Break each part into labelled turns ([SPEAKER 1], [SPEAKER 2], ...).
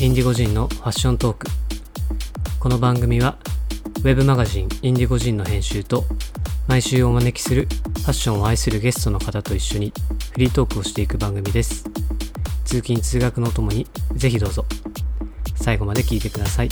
[SPEAKER 1] インディゴジンのファッショントーク。この番組はウェブマガジンインディゴジンの編集と毎週お招きするファッションを愛するゲストの方と一緒にフリートークをしていく番組です。通勤通学のともにぜひどうぞ。最後まで聞いてください。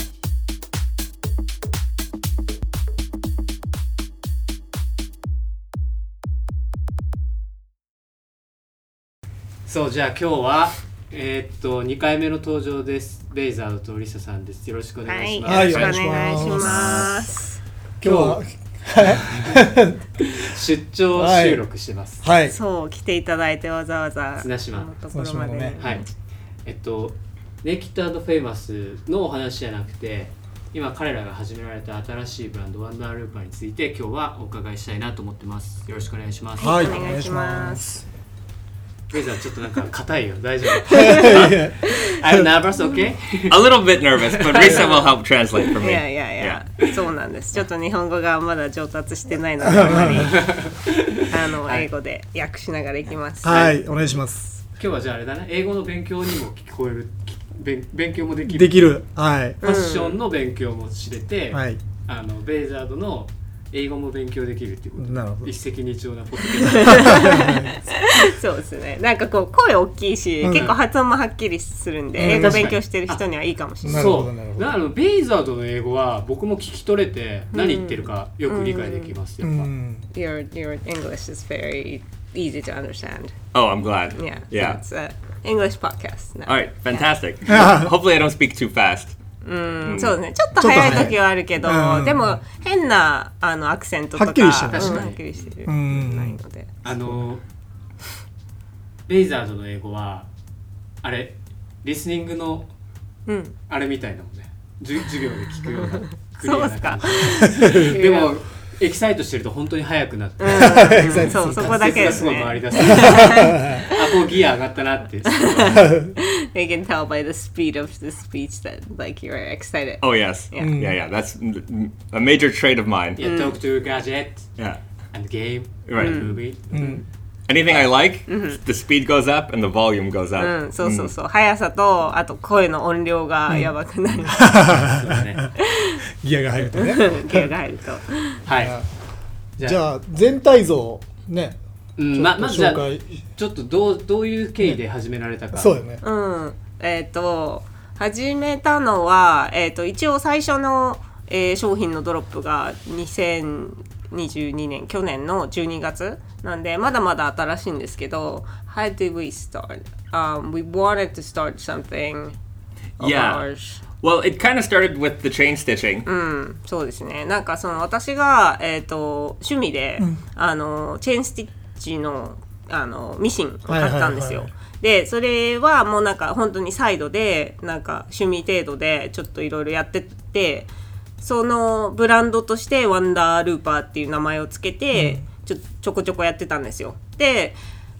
[SPEAKER 1] そうじゃあ今日はえーっと2回目の登場です。ベイザードとリサさんです。よろしくお願いします、
[SPEAKER 2] はい
[SPEAKER 3] よろしくお願いします。
[SPEAKER 2] 今日は
[SPEAKER 1] 出張収録してます、
[SPEAKER 2] はい。
[SPEAKER 3] そう来ていただいてわざわざ
[SPEAKER 1] 綱島。
[SPEAKER 3] このところまで、
[SPEAKER 2] ね。
[SPEAKER 1] はい。えっとネキッドフェイマスのお話じゃなくて今彼らが始められた新しいブランドワンダールーパーについて今日はお伺いしたいなと思ってます。よろしくお願いします、
[SPEAKER 2] はい。
[SPEAKER 3] お願いします
[SPEAKER 1] ベイザーちょっとなんか硬いよ大丈夫
[SPEAKER 2] いや
[SPEAKER 1] I'm nervous, okay?
[SPEAKER 4] A little bit nervous, but Risa will help translate for
[SPEAKER 3] い
[SPEAKER 4] me.
[SPEAKER 3] やいやいや、そうなんですちょっと日本語がまだ上達してないのであんまりあの、
[SPEAKER 1] はい
[SPEAKER 3] 英語で訳しながらいきます
[SPEAKER 2] はいお願いします。
[SPEAKER 1] 今日はじゃああれだね英語の勉強にも聞こえるき勉勉強もできる。
[SPEAKER 2] できる。はい。
[SPEAKER 1] ファッションの勉強も知れて、
[SPEAKER 2] はい。
[SPEAKER 1] あのベイザードの英語も勉強できるっていうこと。
[SPEAKER 2] なるほど。
[SPEAKER 1] 一石二鳥なポッドキャスト。
[SPEAKER 3] そうですね。なんかこう声大きいし、
[SPEAKER 2] うん。
[SPEAKER 3] 結構発音もはっきりするんで、
[SPEAKER 2] うん。
[SPEAKER 3] 英語勉強してる人にはいいかもしれない。
[SPEAKER 1] そう
[SPEAKER 2] どなるほど。
[SPEAKER 1] だからベイザードの英語は僕も聞き取れて何言ってるかよく理解できます、
[SPEAKER 2] う
[SPEAKER 1] やっぱ、
[SPEAKER 2] ん。
[SPEAKER 3] Your, your English is very easy to understand.
[SPEAKER 4] Oh, I'm glad.
[SPEAKER 3] yeah,
[SPEAKER 4] Yeah.
[SPEAKER 3] so it's a English podcast now.
[SPEAKER 4] All right, fantastic. Hopefully, I don't speak too fast.
[SPEAKER 3] うん、そうですね。ちょっと早い時はあるけど、でも変なあのアクセントとか
[SPEAKER 2] はっきりしてる。
[SPEAKER 3] うん
[SPEAKER 1] 確かに
[SPEAKER 3] はっきりしてる、
[SPEAKER 2] うん。
[SPEAKER 3] ないので。
[SPEAKER 1] あのベイザードの英語はあれリスニングの
[SPEAKER 3] うん。
[SPEAKER 1] あれみたいなもんね。じゅ授業で聞くようなクリア
[SPEAKER 3] そうっすか。
[SPEAKER 1] な感じ。でもエキサイトしてると本当に速くなって、
[SPEAKER 3] うん、そうそこだけです
[SPEAKER 1] すごい回り
[SPEAKER 3] ね。
[SPEAKER 1] 出すあこうギア上がったなって
[SPEAKER 3] They can tell by the speed of the speech that like you're excited.
[SPEAKER 4] Oh, yes.
[SPEAKER 3] Yeah.
[SPEAKER 4] Yeah, yeah. That's mm, a major trait of mine.
[SPEAKER 1] Yeah, talk to gadget
[SPEAKER 4] Yeah.
[SPEAKER 1] and game
[SPEAKER 4] Right.
[SPEAKER 1] and movie、
[SPEAKER 4] Anything I like, the speed goes up and the volume goes up.
[SPEAKER 3] うん、そうそうそう。速さとあと声の音量がやばくなる。
[SPEAKER 1] そうだね
[SPEAKER 2] ギアが入るとね
[SPEAKER 3] ギアが入ると。
[SPEAKER 1] はいじゃあ
[SPEAKER 2] じゃあ全体像ね
[SPEAKER 1] うんままずじゃあちょっとどうどういう経緯で始められたか、
[SPEAKER 2] そうよね
[SPEAKER 3] うん、えっ、と始めたのは、えっと一応最初の、えー商品のドロップが2022年去年の12月なんでまだまだ新しいんですけど How did we start?、Um, we wanted to start something of
[SPEAKER 4] Yeah.
[SPEAKER 3] ours.
[SPEAKER 4] Well, it kind of started with the chain stitching.
[SPEAKER 3] うん、そうですねなんかその私が、えー、と趣味で、あのチェーンスティッチのあのミシンを買ったんですよ。でそれはもうなんか本当にサイドでなんか趣味程度でちょっといろいろやっててそのブランドとしてワンダールーパーっていう名前をつけて、ちょちょこちょこやってたんですよ。で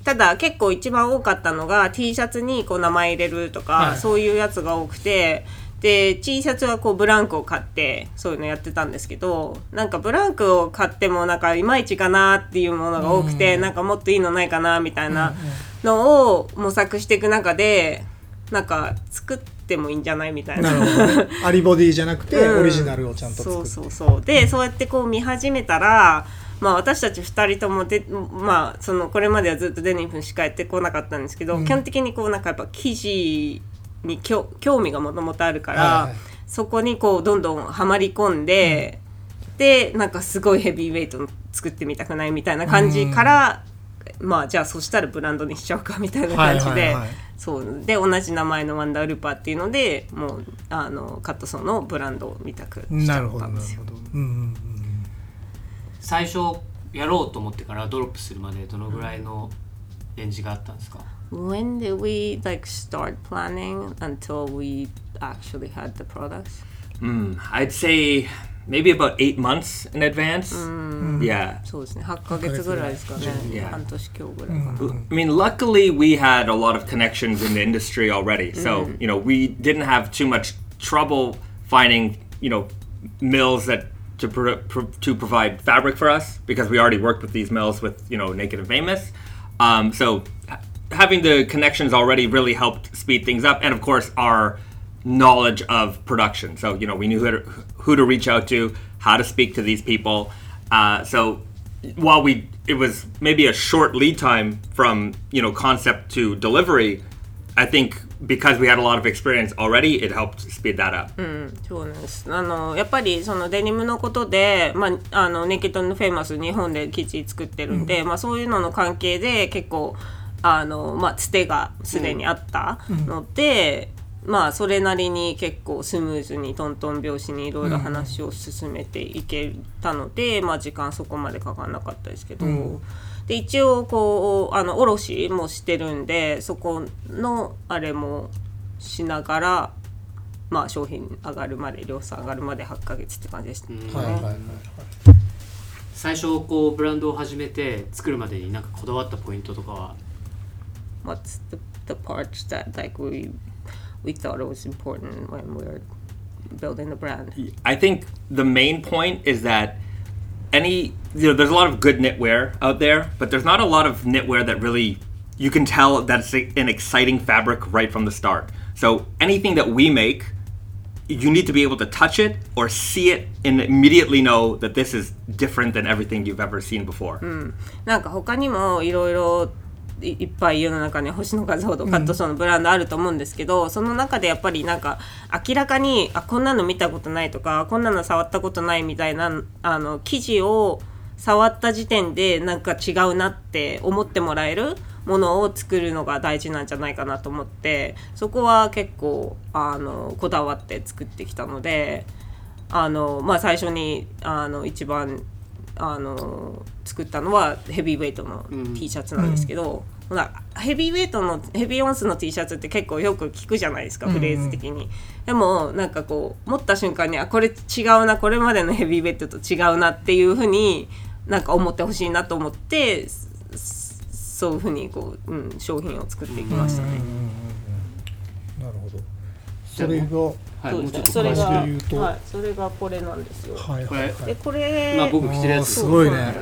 [SPEAKER 3] ただ結構一番多かったのが T シャツにこう名前入れるとか、
[SPEAKER 2] はい
[SPEAKER 3] そういうやつが多くてで T シャツはこうブランクを買ってそういうのやってたんですけどなんかブランクを買ってもなんかいまいちかなっていうものが多くて、なんかもっといいのないかなみたいなのを模索していく中でなんか作ってもいいんじゃないみたいな。
[SPEAKER 2] アリボディじゃなくて
[SPEAKER 3] うん。
[SPEAKER 2] オリジナルをちゃんと作って
[SPEAKER 3] そうそうそう。でそうやってこう見始めたらまあ私たち2人ともでまあそのこれまではずっとデニムしかやってこなかったんですけど、基本的にこうなんかやっぱ生地に興味がもともとあるから、
[SPEAKER 2] はいはい。
[SPEAKER 3] そこにこうどんどんはまり込んで、でなんかすごいヘビーウェイトの作ってみたくないみたいな感じから、まあじゃあそしたらブランドにしちゃおうかみたいな感じで、
[SPEAKER 2] はいはいはい。
[SPEAKER 3] そうで同じ名前のワンダールーパーっていうのでもうあのカットソーのブランドを見たくしったんですよ。
[SPEAKER 1] 最初やろうと思ってからドロップするまでどのぐらいのレンジがあったんですか、
[SPEAKER 3] When did we like start planning until we actually had the products?
[SPEAKER 4] Mm, I'd say maybe about eight months in advance. Yeah.
[SPEAKER 3] そうですね8ヶ月ぐらいですかね
[SPEAKER 4] Yeah.
[SPEAKER 3] 半年強ぐらいかな、
[SPEAKER 4] I mean, luckily we had a lot of connections in the industry already, so you know we didn't have too much trouble finding you know mills that to pro- pro- to provide fabric for us because we already worked with these mills with you know Naked and Famous. Um, so ha- having the connections already really helped speed things up, and of course our knowledge of production. So you know we knew who to, who to reach out to, how to speak to these people. Uh, so while we it was maybe a short lead time from you know concept to delivery, I think because we had a lot of experience already, it helped speed that up.
[SPEAKER 3] そうなんですあのやっぱりそのデニムのことで、まあ、あのネケットのフェイマス日本で生地作ってるんで、まあ、そういうのの関係で結構 あの、まあ、つてがすでにあったので、まあそれなりに結構スムーズにトントン拍子にいろいろ話を進めていけたので、まあ時間そこまでかかんなかったですけど、で一応こうあの卸もしてるんでそこのあれもしながらまあ商品上がるまで量産上がるまで8ヶ月って感じでした、
[SPEAKER 2] はいはいはいはい。
[SPEAKER 1] 最初こうブランドを始めて作るまでになんかこだわったポイントとかは
[SPEAKER 3] What's the, the parts that like we we thought it was important when we were building the brand
[SPEAKER 4] I think the main point is that any you know there's a lot of good knitwear out there, but there's not a lot of knitwear that really you can tell that it's an exciting fabric right from the start. So anything that we make, you need to be able to touch it or see it and immediately know that this is different than everything you've ever seen before.
[SPEAKER 3] なんか他にもいろいろ いいっぱい世の中に星の数ほどカットソーのブランドあると思うんですけど、その中でやっぱりなんか明らかにあこんなの見たことないとかこんなの触ったことないみたいなあの生地を触った時点でなんか違うなって思ってもらえるものを作るのが大事なんじゃないかなと思ってそこは結構あのこだわって作ってきたのであの、まあ、最初にあの一番あの作ったのはヘビーウェイトの T シャツなんですけど、ほらヘビーウェイトのヘビーオンスの T シャツって結構よく聞くじゃないですかフレーズ的に、でもなんかこう持った瞬間にあこれ違うなこれまでのヘビーウェイトと違うなっていうふうになんか思ってほしいなと思ってそそういうふうにこう、うん、商品を作っていきましたね。
[SPEAKER 2] なるほど。それが
[SPEAKER 1] はい。
[SPEAKER 3] それが、はい、それがこれなんですよ。
[SPEAKER 2] はいはいはい。
[SPEAKER 3] でこれ、
[SPEAKER 1] まあ僕着てるやつ。
[SPEAKER 2] すごいね。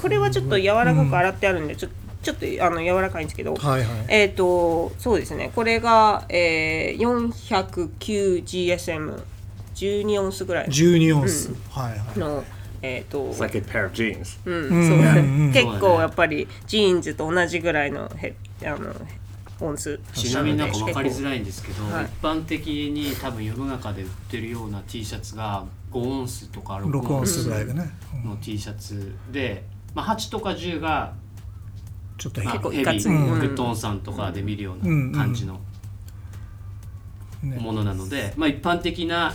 [SPEAKER 3] これはちょっと柔らかく洗ってあるんで、ちょちょっとあの柔らかいんですけど、
[SPEAKER 2] はいはい。
[SPEAKER 3] えっ、とそうですね。これが、えー、409GSM12 オンスぐらい。
[SPEAKER 2] 12オンス、はいはい。
[SPEAKER 3] の、えっ、と
[SPEAKER 4] like a pair of jeans.
[SPEAKER 3] うん。結構やっぱりジーンズと同じぐらいのへあのオンス。
[SPEAKER 1] ちなみになんか分かりづらいんですけど、
[SPEAKER 3] はい。
[SPEAKER 1] 一般的に多分世の中で売ってるような T シャツが5オンスとか6
[SPEAKER 2] 6オン
[SPEAKER 1] ス
[SPEAKER 2] ぐらい
[SPEAKER 1] の T シャツで、まあ、8とか10が、
[SPEAKER 2] ちょっと
[SPEAKER 1] まあ、
[SPEAKER 3] 結構
[SPEAKER 1] ヘビー
[SPEAKER 3] い。かつい
[SPEAKER 2] うん。
[SPEAKER 1] グッドさんとかで見るよう
[SPEAKER 2] うん
[SPEAKER 1] な感じの
[SPEAKER 2] ね
[SPEAKER 1] ものなので、まあ、一般的な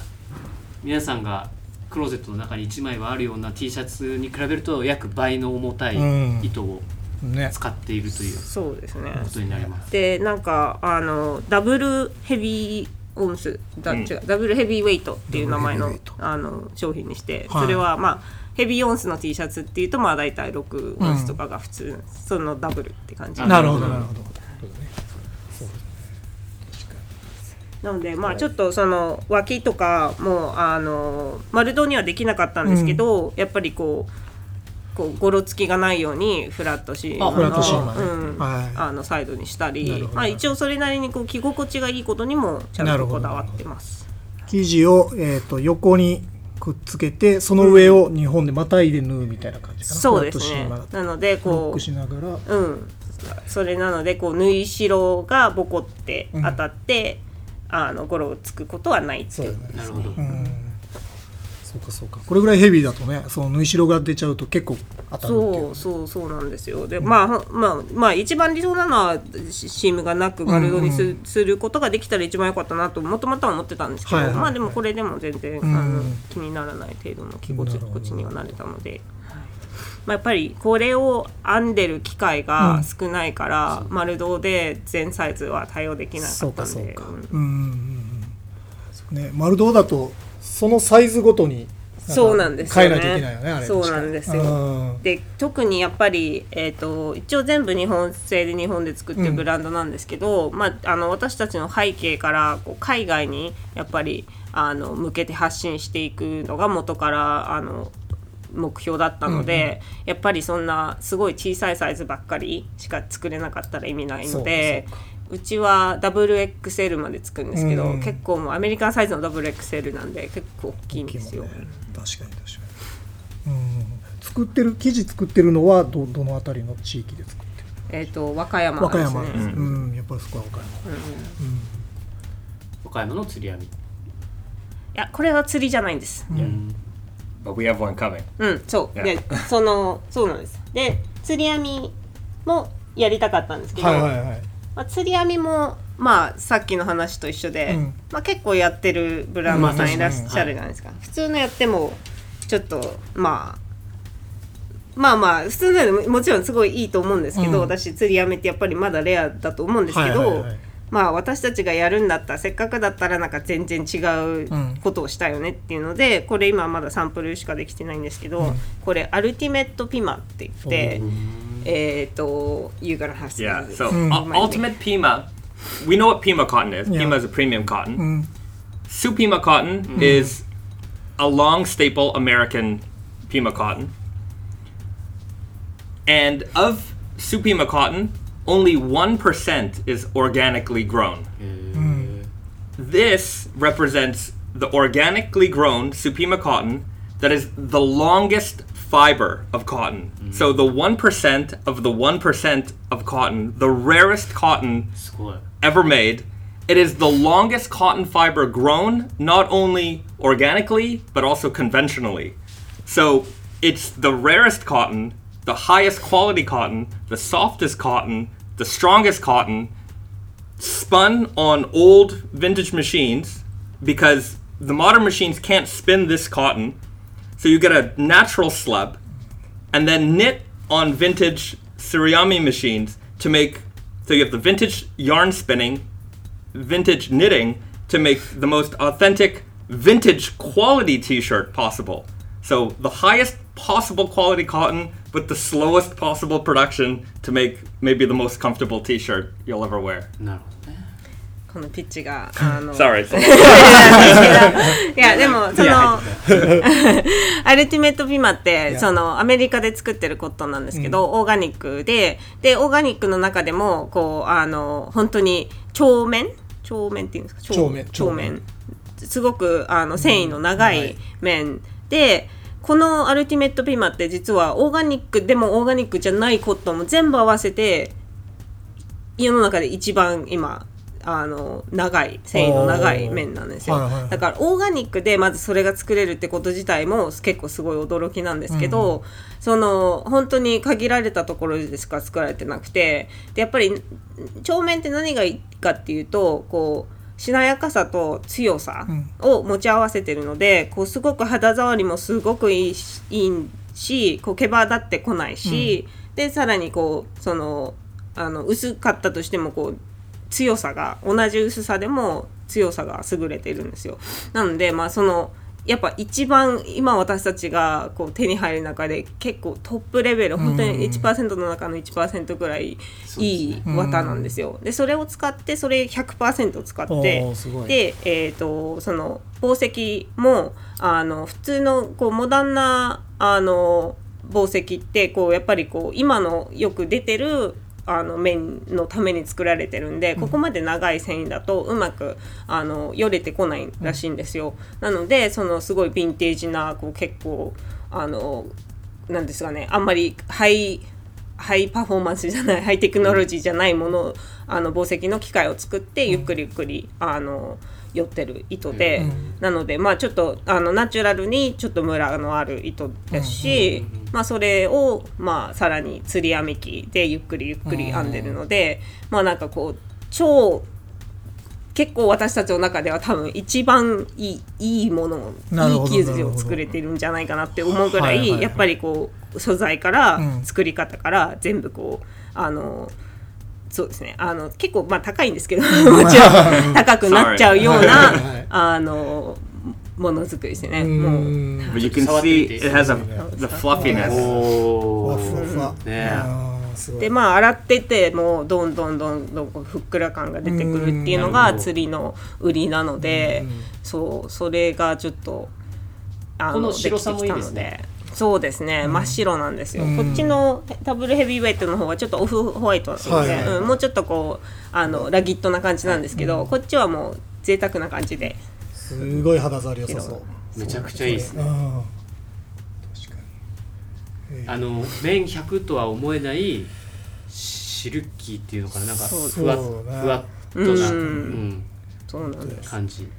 [SPEAKER 1] 皆さんがクローゼットの中に1枚はあるような T シャツに比べると約倍の重たい
[SPEAKER 2] うん。
[SPEAKER 1] 糸を
[SPEAKER 2] ね。
[SPEAKER 1] 使っているという
[SPEAKER 3] そうですね。
[SPEAKER 1] ことになります。
[SPEAKER 3] でなんかあのダブルヘビーオンスだ、違うダブルヘビーウェイトっていう名前のあの商品にして、
[SPEAKER 2] はい。
[SPEAKER 3] それはまあヘビーオンスの T シャツっていうとまあ大体6オンスとかが普通、そのダブルって感じ。
[SPEAKER 1] あ
[SPEAKER 2] なるほど
[SPEAKER 1] なる
[SPEAKER 2] ほど。
[SPEAKER 3] なのでまあちょっとその脇とかもあの丸胴にはできなかったんですけど、やっぱりこうこうゴロつきがないようにフラットシーマ
[SPEAKER 2] あフラットシーマ
[SPEAKER 3] の,、
[SPEAKER 2] ね
[SPEAKER 3] うん
[SPEAKER 2] はい。
[SPEAKER 3] あのサイドにしたりまあ、一応それなりにこう着心地がいいことにもちゃんとこだわってます。
[SPEAKER 2] 生地を、えー、と横にくっつけてその上を日本でまたいで縫うみたいな感じかな、
[SPEAKER 3] そうですね。なので
[SPEAKER 2] ロッ
[SPEAKER 3] こ
[SPEAKER 2] クしながら。
[SPEAKER 3] ううん。それなのでこう縫い代がボコって当たって、あのゴロつくことはないっていう。
[SPEAKER 2] ね。
[SPEAKER 1] なるほど、
[SPEAKER 2] うんそうかそうか。これぐらいヘビーだとねその縫い代が出ちゃうと結構当たるっていう。
[SPEAKER 3] そうそうそうなんですよ。で、まあほまあまあ一番理想なのはシシームがなく丸胴にす,、
[SPEAKER 2] うん
[SPEAKER 3] することができたら一番良かったなともともとは思ってたんですけど、
[SPEAKER 2] はいはい。はい
[SPEAKER 3] まあでもこれでも全然、
[SPEAKER 2] うん
[SPEAKER 3] あの気にならない程度の着心地にはなれたので。まあ、やっぱりこれを編んでる機会が少ないから、丸胴で全サイズは対応できなかったんで。
[SPEAKER 2] かそうか。
[SPEAKER 3] うん
[SPEAKER 2] うんうんうん。ね丸胴だとそのサイズごとにか
[SPEAKER 3] そうなんですよね。
[SPEAKER 2] 変えないといけないよねあれ。
[SPEAKER 3] そうなんですよ。
[SPEAKER 2] うん。
[SPEAKER 3] で特にやっぱり、えー、と一応全部日本製で日本で作ってるブランドなんですけど、まあ、あの私たちの背景からこう海外にやっぱりあの向けて発信していくのが元からあの目標だったので、やっぱりそんなすごい小さいサイズばっかりしか作れなかったら意味ないので
[SPEAKER 2] そう
[SPEAKER 3] ちは WXL まで作るんですけど、
[SPEAKER 2] うん
[SPEAKER 3] 結構もうアメリカンサイズの WXL なんで結構大きいんですよ。
[SPEAKER 2] ね確かに確かに、うん、作ってる生地作ってるのはどどのあたりの地域で作ってる
[SPEAKER 3] えっ、と和歌山
[SPEAKER 2] 和歌
[SPEAKER 3] ですね。
[SPEAKER 2] 山です、うんやっぱりそこは和歌山、
[SPEAKER 1] 岡山の釣り網
[SPEAKER 3] いやこれは釣りじゃないんです。
[SPEAKER 4] But we have one coming.
[SPEAKER 3] うん、そう。
[SPEAKER 4] Yeah.
[SPEAKER 3] で、その、そうなんです。で、釣り網もやりたかったんですけど、
[SPEAKER 2] はいはいはい
[SPEAKER 3] まあ、釣り網も、まあ、さっきの話と一緒で、
[SPEAKER 2] うん。
[SPEAKER 3] まあ、結構やってるブランドさ
[SPEAKER 2] まあ
[SPEAKER 3] んいらっしゃるじゃないですか。普通のやっても、ちょっと、まあ、まあまあ普通のやももちろんすごいいいと思うんですけど、
[SPEAKER 2] うん。
[SPEAKER 3] 私釣りやめてやっぱりまだレアだと思うんですけど、
[SPEAKER 2] はいはいはい。
[SPEAKER 3] まあ私たちがやるんだったらせっかくだったらなんか全然違
[SPEAKER 2] うん。
[SPEAKER 3] うことをしたよねっていうので、これ今まだサンプルしかできてないんですけど、
[SPEAKER 2] うん。
[SPEAKER 3] これアルティメットピマって言って、えっ、と You gonna have to
[SPEAKER 4] Yeah.
[SPEAKER 3] do
[SPEAKER 4] So
[SPEAKER 3] this.
[SPEAKER 4] u- ultimate Pima, we know what Pima cotton is.
[SPEAKER 2] Yeah.
[SPEAKER 4] Pima is a premium cotton.
[SPEAKER 2] うん
[SPEAKER 4] Supima cotton is a long staple American Pima cotton. And of Supima cotton, only 1% is organically grown. This represents the organically grown Supima cotton that is the longest fiber of cotton. Mm-hmm. So the 1% of the 1% of cotton, the rarest cotton ever made. It is the longest cotton fiber grown, not only organically, but also conventionally. So it's the rarest cotton, the highest quality cotton, the softest cotton, the strongest cotton, spun on old vintage machines because the modern machines can't spin this cotton so you get a natural slab, and then knit on vintage Suriyami machines to make. So you have the vintage yarn spinning, vintage knitting to make the most authentic vintage quality T-shirt possible. So the highest possible quality cotton with the slowest possible production to make maybe the most comfortable T-shirt you'll ever wear.
[SPEAKER 1] No.
[SPEAKER 3] このピッチがあの
[SPEAKER 4] Sorry.
[SPEAKER 3] いやでもその アルティメットピマってそのアメリカで作ってるコットンなんですけど、オーガニックででオーガニックの中でもこうあの本当に長面？長面っていうんですか？
[SPEAKER 2] 長面
[SPEAKER 3] 長面。すごくあの繊維の長い面で、このアルティメットピマって実はオーガニックでもオーガニックじゃないコットンも全部合わせて世の中で一番今あの長い繊維の長い面なんですよ、
[SPEAKER 2] はいはいはい。
[SPEAKER 3] だからオーガニックでまずそれが作れるってこと自体も結構すごい驚きなんですけど、その本当に限られたところでしか作られてなくてでやっぱり帳面って何がいいかっていうとこうしなやかさと強さを持ち合わせてるので、こうすごく肌触りもすごくいいしいいしこう毛羽立ってこないし、でさらにこうそのあの薄かったとしてもこう強さが同じ薄さでも強さが優れているんですよ。なのでまあそのやっぱ一番今私たちがこう手に入る中で結構トップレベル本当に1%の中の1%ぐらいいい綿なんですよ。でそれを使ってそれ100%使ってで、えー、とその宝石もあの普通のこうモダンなあの宝石ってこうやっぱりこう今のよく出てるあの面のために作られてるんで、ここまで長い繊維だとうまくあのよれてこないらしいんですよ。なのでそのすごいヴィンテージなこう結構あのなんですかねあんまりハイハイパフォーマンスじゃないハイテクノロジーじゃないものあの宝石の機械を作ってゆっくりゆっくりあの寄ってる糸で、なのでまあちょっとあのナチュラルにちょっとムラのある糸ですし、まあそれをまあさらに釣り網機でゆっくりゆっくり編んでるので、まあなんかこう超結構私たちの中では多分一番いいいいものいい生地を作れてるんじゃないかなって思うぐら
[SPEAKER 2] はいはいはい
[SPEAKER 3] い。やっぱりこう素材から
[SPEAKER 2] うん。
[SPEAKER 3] 作り方から全部こうあのそうですね。あの結構まあ高いんですけど もちろん 高くなっちゃうような あのものづくりですね。
[SPEAKER 2] う
[SPEAKER 3] もう。
[SPEAKER 2] Mm.
[SPEAKER 4] But you can see it has a the fluffiness.
[SPEAKER 3] でまあ洗っててもうどんどんどんどんふっくら感が出てくるっていうのが釣りの売りなので、そうそれがちょっとあ
[SPEAKER 1] この白さもいいですね。
[SPEAKER 3] できてきたのでそうですね、真っ白なんですよ、こっちのダブルヘビーウェイトの方はちょっとオフホワイト。なので、
[SPEAKER 2] はい。はいはい
[SPEAKER 3] うん。もうちょっとこうあのラギットな感じなんですけど、こっちはもう贅沢な感じで。す
[SPEAKER 2] ごい肌触り良さそう。
[SPEAKER 1] めちゃくちゃいいですね。
[SPEAKER 2] うん。確かに。
[SPEAKER 1] あの綿100とは思えないシルキーっていうのかな。なんか
[SPEAKER 3] そう
[SPEAKER 1] ふわ
[SPEAKER 2] ね。
[SPEAKER 1] ふわっとな、
[SPEAKER 3] うん。
[SPEAKER 1] うん。
[SPEAKER 3] そうなんです。
[SPEAKER 1] 感じ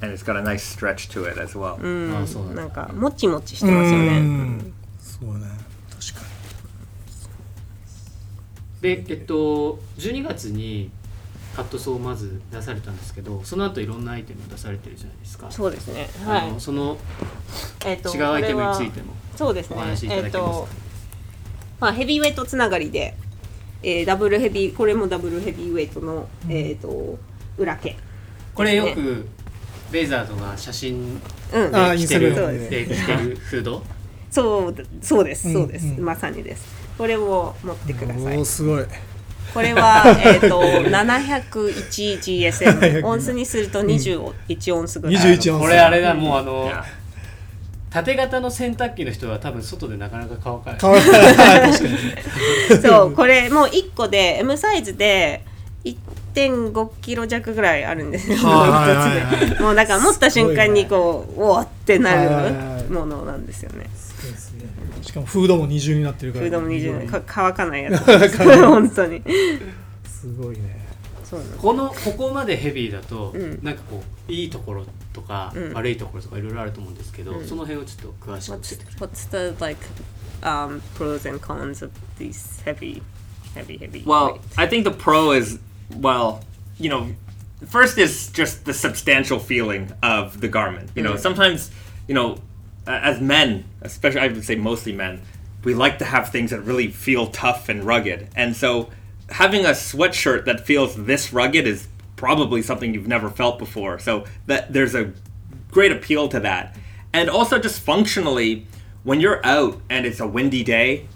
[SPEAKER 4] And it's got a nice stretch to it as well.
[SPEAKER 3] うん。
[SPEAKER 1] あそうなんだ。
[SPEAKER 3] なんかもちもちしてますよ
[SPEAKER 2] う
[SPEAKER 3] ね
[SPEAKER 2] ん。そうね。確か
[SPEAKER 1] でえっと12月にカットソーをまず出されたんですけどその後いろんなアイテムを出されてるじゃないですか。
[SPEAKER 3] そうですね。はい。
[SPEAKER 1] あのその
[SPEAKER 3] えっと
[SPEAKER 1] 違うアイテムについても
[SPEAKER 3] そうですね。
[SPEAKER 1] お話しいただけますか？
[SPEAKER 3] えっとまあヘビーウェイトつながりで、えーダブルヘビーこれもダブルヘビーウェイトの、えっと裏毛
[SPEAKER 1] これよくベイザードが写真
[SPEAKER 3] うん。
[SPEAKER 2] あ
[SPEAKER 1] 着てる
[SPEAKER 3] そう
[SPEAKER 2] です。
[SPEAKER 1] で着てるフード？
[SPEAKER 3] そうそうです
[SPEAKER 2] うん
[SPEAKER 3] そうです、
[SPEAKER 2] うん
[SPEAKER 3] まさにです。これを持ってください。
[SPEAKER 2] すごい。
[SPEAKER 3] これは、えっと 701GSM オンスにすると21オンスぐらい、
[SPEAKER 2] 21オンス。
[SPEAKER 1] これあれだもうあの.縦型の洗濯機の人は多分外でなかなか乾かない。
[SPEAKER 2] かわい。い 確かに。
[SPEAKER 3] そうこれもう1個で M サイズで1.5キロ弱ぐらいあるんですよ。
[SPEAKER 2] はい
[SPEAKER 3] もうだから持った瞬間にこうおおってなるものなんですよね。
[SPEAKER 2] しかもフードも二重になってるから。
[SPEAKER 3] フードも20年か乾かないやつ。本当に。
[SPEAKER 2] すごいね。
[SPEAKER 3] そうなんです。
[SPEAKER 1] このここまでヘビーだと、
[SPEAKER 3] うん。
[SPEAKER 1] なんかこういいところとか、
[SPEAKER 3] うん。
[SPEAKER 1] 悪いところとかいろいろあると思うんですけど、その辺をちょっと詳しく教
[SPEAKER 3] What's,
[SPEAKER 1] えてくれ
[SPEAKER 3] what's the like um, pros and cons of these heavy heavy heavy
[SPEAKER 4] Well,
[SPEAKER 3] weight?
[SPEAKER 4] I think the pro is, well, you know, first is just the substantial feeling of the garment. You know, mm-hmm. sometimes, you know, as men, especially I would say mostly men, we like to have things that really feel tough and rugged. And so having a sweatshirt that feels this rugged is probably something you've never felt before. So that there's a great appeal to that. And also just functionally, when you're out and it's a windy day,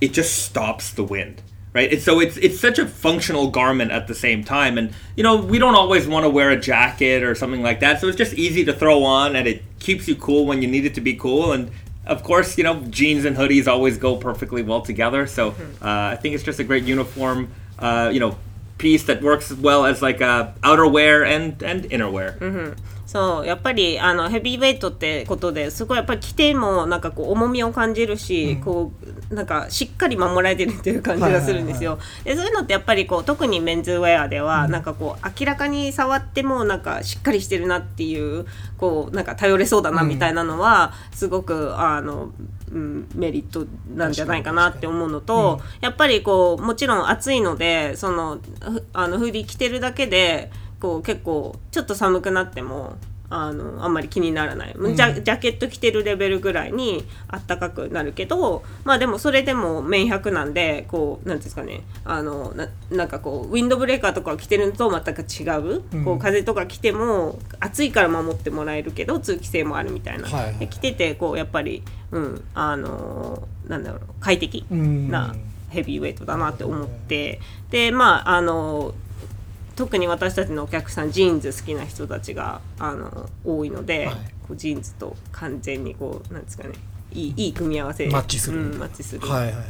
[SPEAKER 4] it just stops the wind right it's, so it's it's such a functional garment at the same time and you know we don't always want to wear a jacket or something like that so it's just easy to throw on and it keeps you cool when you need it to be cool and of course you know jeans and hoodies always go perfectly well together so uh, i think it's just a great uniform uh, you know piece that works well as like a outerwear and and innerwear
[SPEAKER 3] そうやっぱりあのヘビーウェイトってことですごいやっぱり着てもなんかこう重みを感じるし、こう なんかしっかり守られてるっていう感じがするんですよ。でそういうのってやっぱりこう特にメンズウェアでは、なんかこう明らかに触ってもなんかしっかりしてるなっていうこうなんか頼れそうだなみたいなのは、すごくあの、うん、メリットなんじゃないかなって思うのと、やっぱりこうもちろん暑いのでそのふあのフーディー着てるだけでこう結構ちょっと寒くなってもあのあんまり気にならない、ジャジャケット着てるレベルぐらいにあったかくなるけどまあでもそれでも綿100なんでこうなんていうんですかね。あのななんかこうウィンドブレーカーとかを着てるのと全く違う、こう風とか着ても暑いから守ってもらえるけど通気性もあるみたいな、
[SPEAKER 2] はいはい。
[SPEAKER 3] で着ててこうやっぱり、うん、あのなんだろう快適
[SPEAKER 2] うん。
[SPEAKER 3] なヘビーウェイトだなって思って。でまああの特に私たちのお客さんジーンズ好きな人たちがあの多いので、
[SPEAKER 2] はい。
[SPEAKER 3] こうジーンズと完全にこうなんですかねいいいい組み合わせ。
[SPEAKER 2] マッチする。
[SPEAKER 3] うん、マッチする、
[SPEAKER 2] はいはいはい。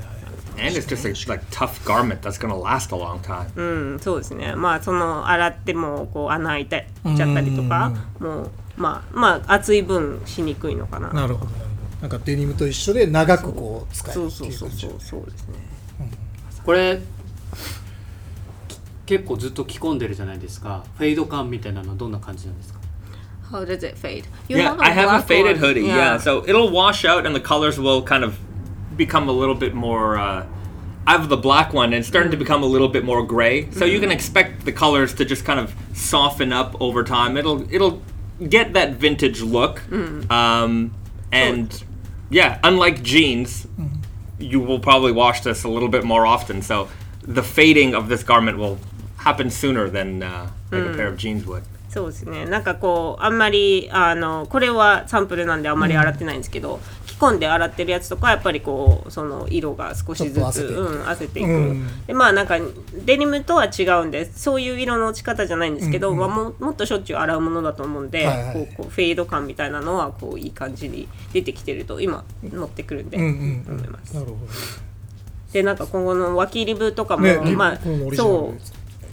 [SPEAKER 4] And it's just a like tough garment that's going to last a long time.
[SPEAKER 3] うん、そうですね。まあその洗ってもこう穴開いてちゃったりとかもうまあまあ暑い分しにくいのかな。
[SPEAKER 2] なるほどなるほど。なんかデニムと一緒で長くこう使え
[SPEAKER 3] そ
[SPEAKER 2] るって
[SPEAKER 3] うそうそうそうそうですね。
[SPEAKER 1] これき結構ずっと着込んでるじゃないですかフェード感みたいなのはどんな感じなんですか
[SPEAKER 3] How does it fade? You
[SPEAKER 4] yeah, I have a
[SPEAKER 3] black
[SPEAKER 4] faded
[SPEAKER 3] one.
[SPEAKER 4] hoodie. Yeah. so it'll wash out, and the colors will kind of become a little bit more. Uh, I have the black one, and it's starting to become a little bit more gray. So you can expect the colors to just kind of soften up over time. It'll it'll get that vintage look, um, and yeah, unlike jeans, you will probably wash this a little bit more often. So the fading of this garment will happen sooner than uh, like a pair of jeans would.
[SPEAKER 3] そうですね。なんかこうあんまりあのこれはサンプルなんであんまり洗ってないんですけど、着込んで洗ってるやつとかやっぱりこうその色が少しずつ
[SPEAKER 2] 褪せていく。
[SPEAKER 3] うん褪せていく、
[SPEAKER 2] うん。
[SPEAKER 3] でまあなんかデニムとは違うんでそういう色の落ち方じゃないんですけど、
[SPEAKER 2] うんうん。
[SPEAKER 3] まあ、ももっとしょっちゅう洗うものだと思うんで、
[SPEAKER 2] はいはい。
[SPEAKER 3] こうこうフェード感みたいなのはこういい感じに出てきてると今乗ってくるんで、
[SPEAKER 2] うんうんうん。
[SPEAKER 3] 思います。
[SPEAKER 2] なるほ
[SPEAKER 3] でなんか今後の脇リブとかも、
[SPEAKER 2] どね
[SPEAKER 3] まあそう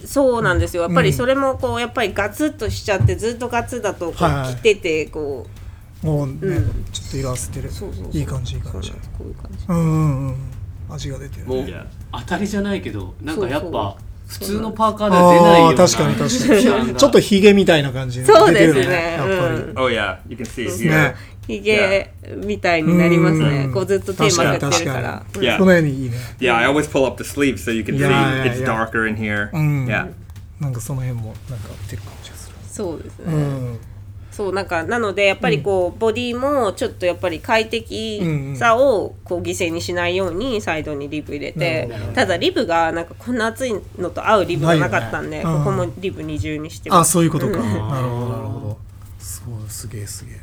[SPEAKER 3] そうなんですよ。やっぱ
[SPEAKER 2] うん。
[SPEAKER 3] りそれもこうやっぱりガツッとしちゃってずっとガツだとこう着ててこ
[SPEAKER 2] もうね、
[SPEAKER 3] うん。
[SPEAKER 2] ちょっと色あせてる。
[SPEAKER 3] そうそうそう。
[SPEAKER 2] いい感じいい感じ。
[SPEAKER 3] こういう感じ。
[SPEAKER 2] うんうんうん。味が出てる
[SPEAKER 1] もう
[SPEAKER 2] ね
[SPEAKER 1] 当たりじゃないけどなんかやっ
[SPEAKER 3] そう
[SPEAKER 1] ぱ普通のパーカーでは出ないような。
[SPEAKER 2] 確かに確かに。ちょっとヒゲみたいな感じで
[SPEAKER 3] そうですね。
[SPEAKER 2] やっぱり、
[SPEAKER 3] うん。
[SPEAKER 4] Oh yeah, you can see.
[SPEAKER 2] ね。
[SPEAKER 3] ひげみたいになりますね。
[SPEAKER 2] うん。
[SPEAKER 3] こうずっと手まくってるから。
[SPEAKER 2] 確かに
[SPEAKER 4] Yeah.
[SPEAKER 2] この辺にいいね。
[SPEAKER 4] Yeah, I always pull up the sleeves so you can
[SPEAKER 2] Yeah,
[SPEAKER 4] see
[SPEAKER 2] yeah,
[SPEAKER 4] it's
[SPEAKER 2] yeah.
[SPEAKER 4] darker in here.
[SPEAKER 2] Mm.
[SPEAKER 4] Yeah.
[SPEAKER 2] なんかその辺もなんか出てる感じがする。
[SPEAKER 3] そうですね、
[SPEAKER 2] うん
[SPEAKER 3] そうなんかなのでやっぱりこう、ボディもちょっとやっぱり快適さをこう犠牲にしないようにサイドにリブ入れて、
[SPEAKER 2] なるほど。
[SPEAKER 3] ただリブがなんかこんな厚いのと合うリブがなかったんで、
[SPEAKER 2] ねうん
[SPEAKER 3] ここもリブ二重にして
[SPEAKER 2] あ
[SPEAKER 3] ます。
[SPEAKER 2] そういうことか。なるほどなるほど。そうすげえすげえ。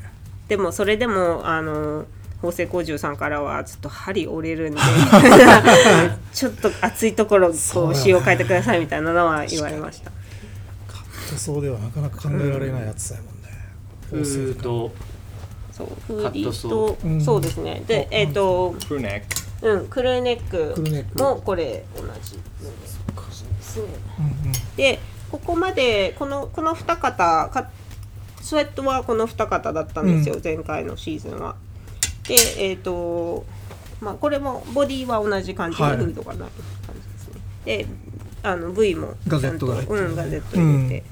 [SPEAKER 3] でもそれでもあの縫製工場さんからはちょっと針折れるんで ちょっと厚いところこう仕様変えてくださいみたいなのは言われました。
[SPEAKER 2] 塗装ではなかなか考えられないやつだもんね、
[SPEAKER 1] フード。
[SPEAKER 3] そうフーディ
[SPEAKER 1] カットソー。
[SPEAKER 3] ーと、
[SPEAKER 2] うん
[SPEAKER 3] そうですね。でえっ、と
[SPEAKER 4] Crew neck.
[SPEAKER 3] うんクルーネック。
[SPEAKER 2] クルーネック。
[SPEAKER 3] もこれ同じですね。
[SPEAKER 2] うんうん
[SPEAKER 3] でここまでこのこの2方かスウェットはこの2方だったんですよ、
[SPEAKER 2] うん。
[SPEAKER 3] 前回のシーズンは。でえっ、とまあこれもボディは同じ感じで
[SPEAKER 2] はい。
[SPEAKER 3] フードがない感じですね。であの V も
[SPEAKER 2] ガゼットが入ってる。
[SPEAKER 3] うんガゼット入れて、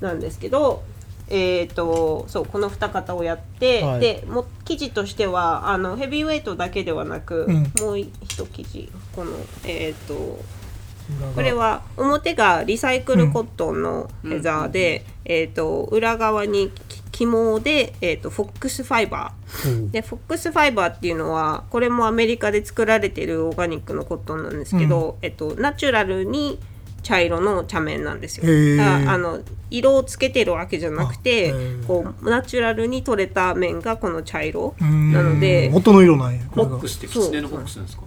[SPEAKER 3] なんですけど。えー、とそうこの2方をやって、
[SPEAKER 2] はい。
[SPEAKER 3] でも生地としてはあのヘビーウェイトだけではなく、
[SPEAKER 2] うん。
[SPEAKER 3] もう一生地このえっ、と
[SPEAKER 2] 裏が
[SPEAKER 3] これは表がリサイクルコットンのヘザーで、えー、と裏側にき紐で、えー、とフォックスファイバー。でフォックスファイバーっていうのはこれもアメリカで作られているオーガニックのコットンなんですけど、えっとナチュラルに茶色の茶綿なんですよ。あの色をつけてるわけじゃなくてこうナチュラルに取れた綿がこの茶色
[SPEAKER 2] うん。
[SPEAKER 3] なので
[SPEAKER 2] 元の色なんや
[SPEAKER 1] ボックスってキツネのボックスなんですか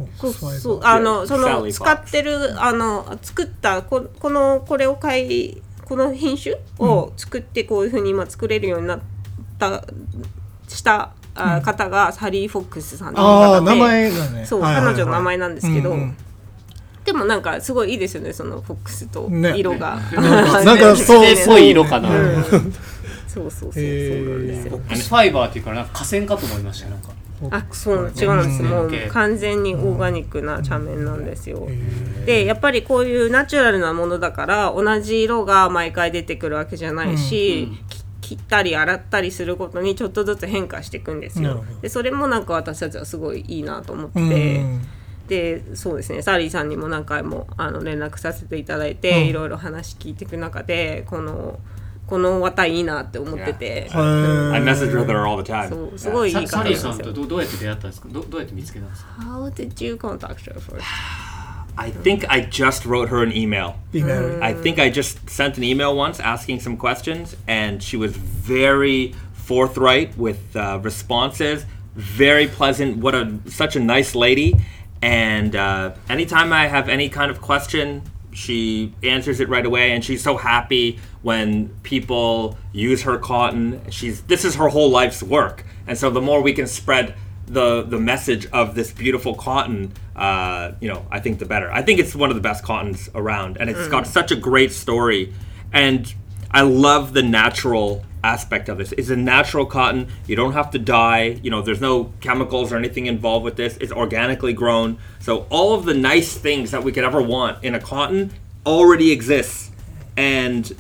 [SPEAKER 3] そう。あのその使ってるあの作ったここのこれを買いこの品種を作ってこういうふうに今作れるようになったしたあ方がサリー・フォックスさんで。
[SPEAKER 2] ああ名前がね。
[SPEAKER 3] そう
[SPEAKER 2] はいはいはい。
[SPEAKER 3] 彼女の名前なんですけど
[SPEAKER 2] うんうん
[SPEAKER 3] でもなんかすごいいいですよねそのフォックスと
[SPEAKER 2] ね。
[SPEAKER 3] 色が、
[SPEAKER 2] なんかなんか そう。
[SPEAKER 1] キツネっぽい色かな、
[SPEAKER 3] うん。そうそうそうそうなんですよ。
[SPEAKER 1] ボックスファイバーっていうからなんか河川かと思いましたよなんか。
[SPEAKER 3] あそう違うんです。もう
[SPEAKER 1] うん
[SPEAKER 3] 完全にオーガニックな茶綿なんですよ、
[SPEAKER 2] へ
[SPEAKER 3] でやっぱりこういうナチュラルなものだから同じ色が毎回出てくるわけじゃないし、き切ったり洗ったりすることにちょっとずつ変化していくんですよ。でそれもなんか私たちはすごいいいなと思って、
[SPEAKER 2] うん
[SPEAKER 3] でそうですねサリーさんにも何回もあの連絡させていただいて、
[SPEAKER 2] うん
[SPEAKER 3] いろいろ話聞いていく中でこのこの綿いいなって思ってて、
[SPEAKER 4] I message with her all the time.
[SPEAKER 3] そうすごいいい
[SPEAKER 1] サ
[SPEAKER 3] 方
[SPEAKER 1] サリーさんとどどうやって出会ったんですかどどうやって見つけたんですか
[SPEAKER 3] How did you contact her first?
[SPEAKER 4] I think I just wrote her an email. I think I just sent an email once asking some questions, and she was very forthright with uh, responses. Very pleasant. What a such a nice lady. And uh, anytime I have any kind of question, she answers it right away. And she's so happy when people use her cotton. She's this is her whole life's work. And so the more we can spread the the message of this beautiful cotton, uh, you know, I think the better. I think it's one of the best cottons around, and it's got such a great story. And I love the natural aspect of this. It's a natural cotton. You don't have to dye. You know, there's no chemicals or anything involved with this. It's organically grown. So all of the nice things that we could ever want in a cotton already exists, and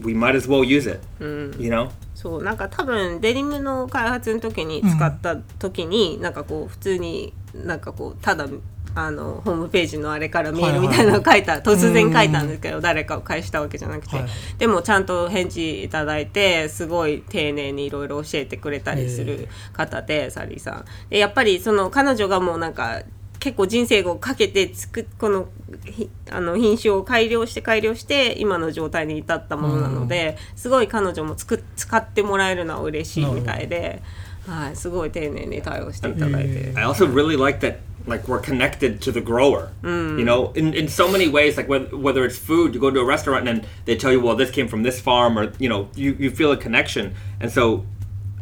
[SPEAKER 4] we might as well use it. You know.
[SPEAKER 3] そうなんか多分デニムの開発の時に使った時に、なんかこう普通になんかこうただ あのホームページのあれからメールみたいなのを書いた、突然書いたんですけど、誰かを返したわけじゃなくて、
[SPEAKER 2] はい。
[SPEAKER 3] でもちゃんと返事いただいてすごい丁寧にいろいろ教えてくれたりする方で、サリーさん。でやっぱりその彼女がもうなんか結構人生をかけてつくこのひあの品種を改良して改良して今の状態に至ったものなので、すごい彼女もつく使ってもらえるのは嬉しいみたいで。はい、すごい丁寧に対応していただいて。
[SPEAKER 4] I also really like that like we're connected to the grower. You know, in, in so many ways, like whether, whether it's food, you go to a restaurant and then they tell you, well, this came from this farm, or you know, you, you feel a connection. And so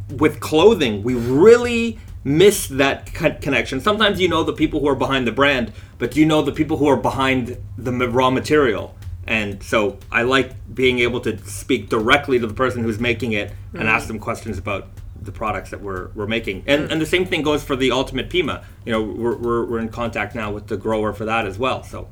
[SPEAKER 4] with clothing, we really miss that co- connection. Sometimes you know the people who are behind the brand, but you know the people who are behind the raw material. And so I like being able to speak directly to the person who's making it and mm. ask them questions about the products that we're, we're making. And, and the same thing goes for the Ultimate Pima. You know, we're, we're, we're in contact now with the grower for that as well. So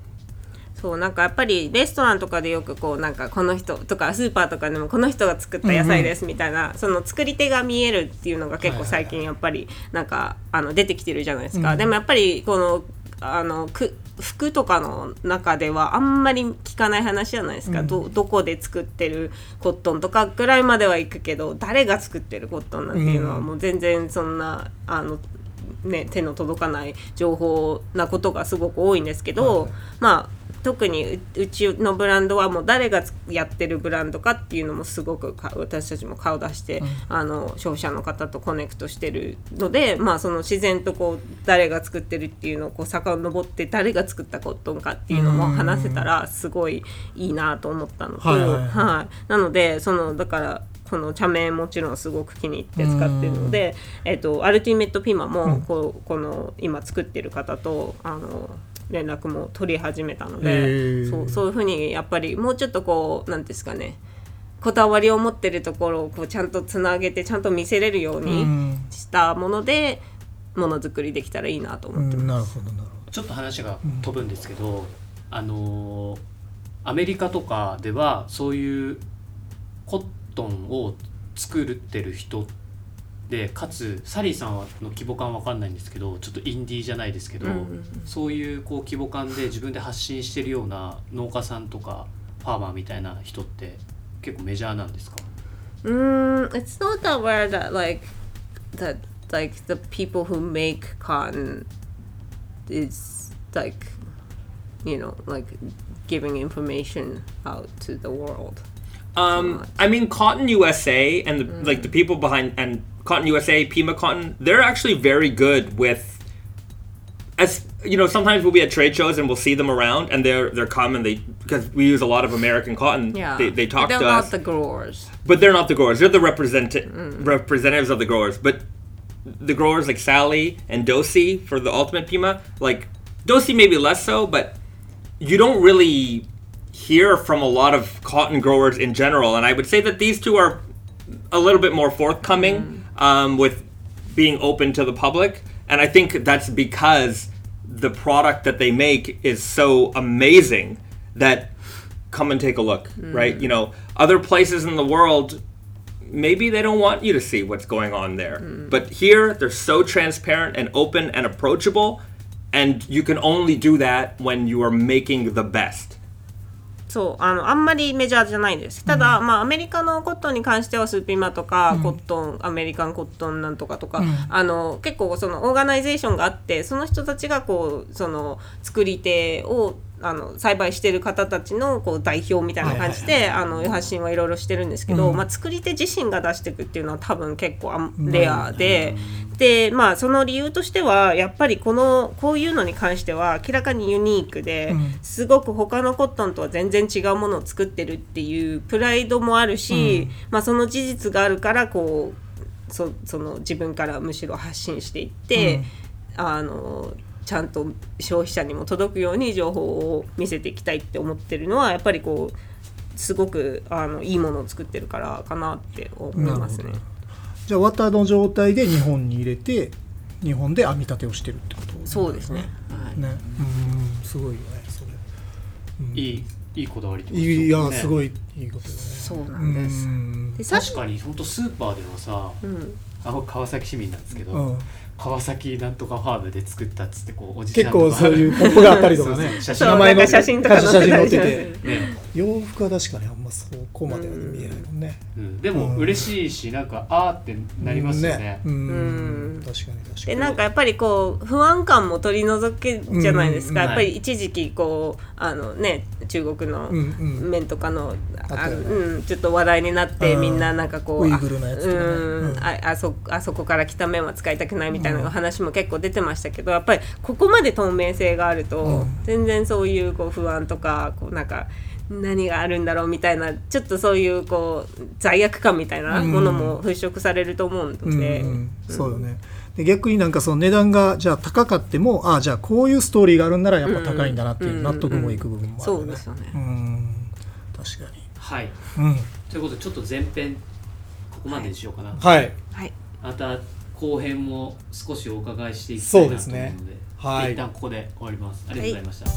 [SPEAKER 3] そうなんかやっぱりレストランとかでよくこうなんかこの人とかスーパーとかでもこの人が作った野菜ですみたいな、その作り手が見えるっていうのが結構最近やっぱりなんかあの出てきてるじゃないですか、でもやっぱりこのあのく服とかの中ではあんまり聞かない話じゃないですか、どどこで作ってるコットンとかぐらいまでは行くけど誰が作ってるコットンなんていうのはもう全然そんなあのね、手の届かない情報なことがすごく多いんですけど、まあ特にううちのブランドはもう誰がつやってるブランドかっていうのもすごくか私たちも顔出して、あの消費者の方とコネクトしてるので、まあ、その自然とこう誰が作ってるっていうのをこう遡って誰が作ったコットンかっていうのも話せたらすごいいいなと思ったのと、
[SPEAKER 2] はいはいはい
[SPEAKER 3] はい、なのでそのだからこの茶名もちろんすごく気に入って使ってるので、えっとアルティメットピーマもこう、この今作ってる方とあの連絡も取り始めたの
[SPEAKER 2] へ
[SPEAKER 3] で
[SPEAKER 2] ー。
[SPEAKER 3] そうそういうふうにやっぱりもうちょっとこうなんですかねこだわりを持ってるところをこうちゃんとつなげてちゃんと見せれるよう
[SPEAKER 2] う
[SPEAKER 3] に
[SPEAKER 2] ん。
[SPEAKER 3] したものでものづくりできたらいいなと
[SPEAKER 2] う
[SPEAKER 3] 思ってます。
[SPEAKER 2] んなるほどなるほ
[SPEAKER 1] ちょっと話が飛ぶんですけど、あのーアメリカとかではそういうコットンを作ってる人でかつサリーさんの規模感わかんないんですけどちょっとインディーじゃないですけど、
[SPEAKER 3] うんうんうん。
[SPEAKER 1] そういうこう規模感で自分で発信してるような農家さんとかファーマーみたいな人って結構メジャーなんですか
[SPEAKER 3] ？Mm, it's not that rare that like that like the people who make cotton is like you know like giving information out to the world.
[SPEAKER 4] Um, I mean, Cotton USA and the, like the people behind and Cotton USA, Pima Cotton, they're actually very good with. As you know, sometimes we'll be at trade shows and we'll see them around, and they're they're common. They because we use a lot of American cotton.
[SPEAKER 3] Yeah,
[SPEAKER 4] they, they talk
[SPEAKER 3] They're
[SPEAKER 4] to
[SPEAKER 3] not
[SPEAKER 4] us,
[SPEAKER 3] the growers.
[SPEAKER 4] but they're not the growers. They're the represent representatives of the growers. But the growers like Sally and Dosey for the Ultimate Pima, like Dosey maybe less so, but you don't really hear from a lot of cotton growers in general. And I would say that these two are a little bit more forthcoming um, with being open to the public. And I think that's because the product that they make is so amazing that come and take a look, right? You know, other places in the world, maybe they don't want you to see what's going on there. But here, they're so transparent and open and approachable. And you can only do that when you are making the best.
[SPEAKER 3] そうあのあんまりメジャーじゃないんですただ、まあ、アメリカのコットンに関してはスーピマとか、コットンアメリカンコットンなんとかとか、あの結構そのオーガナイゼーションがあってその人たちがこうその作り手を あの栽培してる方たちのこう代表みたいな感じで、あの発信はいろいろしてるんですけど、まあ、作り手自身が出していくっていうのは多分結構レアで、でまあその理由としてはやっぱりこのこういうのに関しては明らかにユニークで、すごく他のコットンとは全然違うものを作ってるっていうプライドもあるし、まあ、その事実があるからこうそその自分からむしろ発信していって、あのちゃんと消費者にも届くように情報を見せていきたいって思ってるのはやっぱりこうすごくあのいいものを作ってるからかなって思いますね。
[SPEAKER 2] じゃあ綿の状態で日本に入れて日本で編み立てをしてるってこと
[SPEAKER 3] そうですね、はい
[SPEAKER 2] ね。うんすごいよねそれ。
[SPEAKER 1] いいいいこだわりってこと
[SPEAKER 2] いいいや
[SPEAKER 1] ね
[SPEAKER 2] すごいいいことだね。
[SPEAKER 3] そうなんです。
[SPEAKER 2] うん。
[SPEAKER 3] でさ
[SPEAKER 1] 確かに本当スーパーではさ、
[SPEAKER 3] うん。
[SPEAKER 1] あ僕川崎市民なんですけど、
[SPEAKER 2] うん
[SPEAKER 1] 川崎なんとかファームで作ったっつってこうおじちゃんとか。
[SPEAKER 2] 結構そういうポップがあったりとかね。
[SPEAKER 1] そうそう。写真
[SPEAKER 3] なんか写真とか
[SPEAKER 2] 写真載ってて。
[SPEAKER 1] ね。
[SPEAKER 2] 洋服は確かにあんまそこまでは見えないもんね。
[SPEAKER 1] うん、でも嬉しいしなんかあーってなりますよね。
[SPEAKER 2] うん。
[SPEAKER 3] うん。
[SPEAKER 2] 確かに確か
[SPEAKER 3] で
[SPEAKER 2] に
[SPEAKER 3] なんかやっぱりこう不安感も取り除けじゃないですか、
[SPEAKER 2] うん。
[SPEAKER 3] やっぱり一時期こうあのね中国の
[SPEAKER 2] うんうん。
[SPEAKER 3] 面とかのあうん、ちょっと話題になって
[SPEAKER 2] うん。
[SPEAKER 3] みんななんかこう
[SPEAKER 2] ウイグルのやつとかね。
[SPEAKER 3] うん
[SPEAKER 2] うん。
[SPEAKER 3] ああそあそこから来た面は使いたくないみたいな話も結構出てましたけどやっぱりここまで透明性があると、
[SPEAKER 2] うん。
[SPEAKER 3] 全然そういうこう不安とかこうなんか何があるんだろうみたいなちょっとそういうこう罪悪感みたいなものも払拭されると思うので。
[SPEAKER 2] そうよね。で逆になんかその値段がじゃあ高かってもああじゃあこういうストーリーがあるんならやっぱ高いんだなっていう納得もいく部分もある
[SPEAKER 3] そ
[SPEAKER 2] よね。
[SPEAKER 3] うですよね。
[SPEAKER 2] うん。確か
[SPEAKER 1] はい。
[SPEAKER 2] にうん。
[SPEAKER 1] ということでちょっと前編ここまでにしようかな、
[SPEAKER 2] はい。
[SPEAKER 3] はい。
[SPEAKER 1] また後編も少しお伺いしていきたいなと思うので
[SPEAKER 2] そうですね。はい。
[SPEAKER 1] 一旦ここで終わります。ありがとうございました、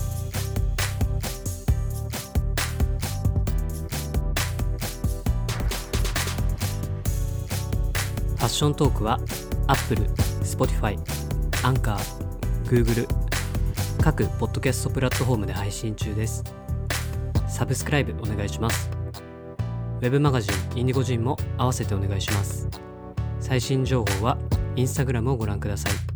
[SPEAKER 1] ファッショントークは Apple、Spotify、Anchor、Google 各ポッドキャストプラットフォームで配信中です。サブスクライブお願いしますウェブマガジンインディゴジンも合わせてお願いします。最新情報はインスタグラムをご覧ください。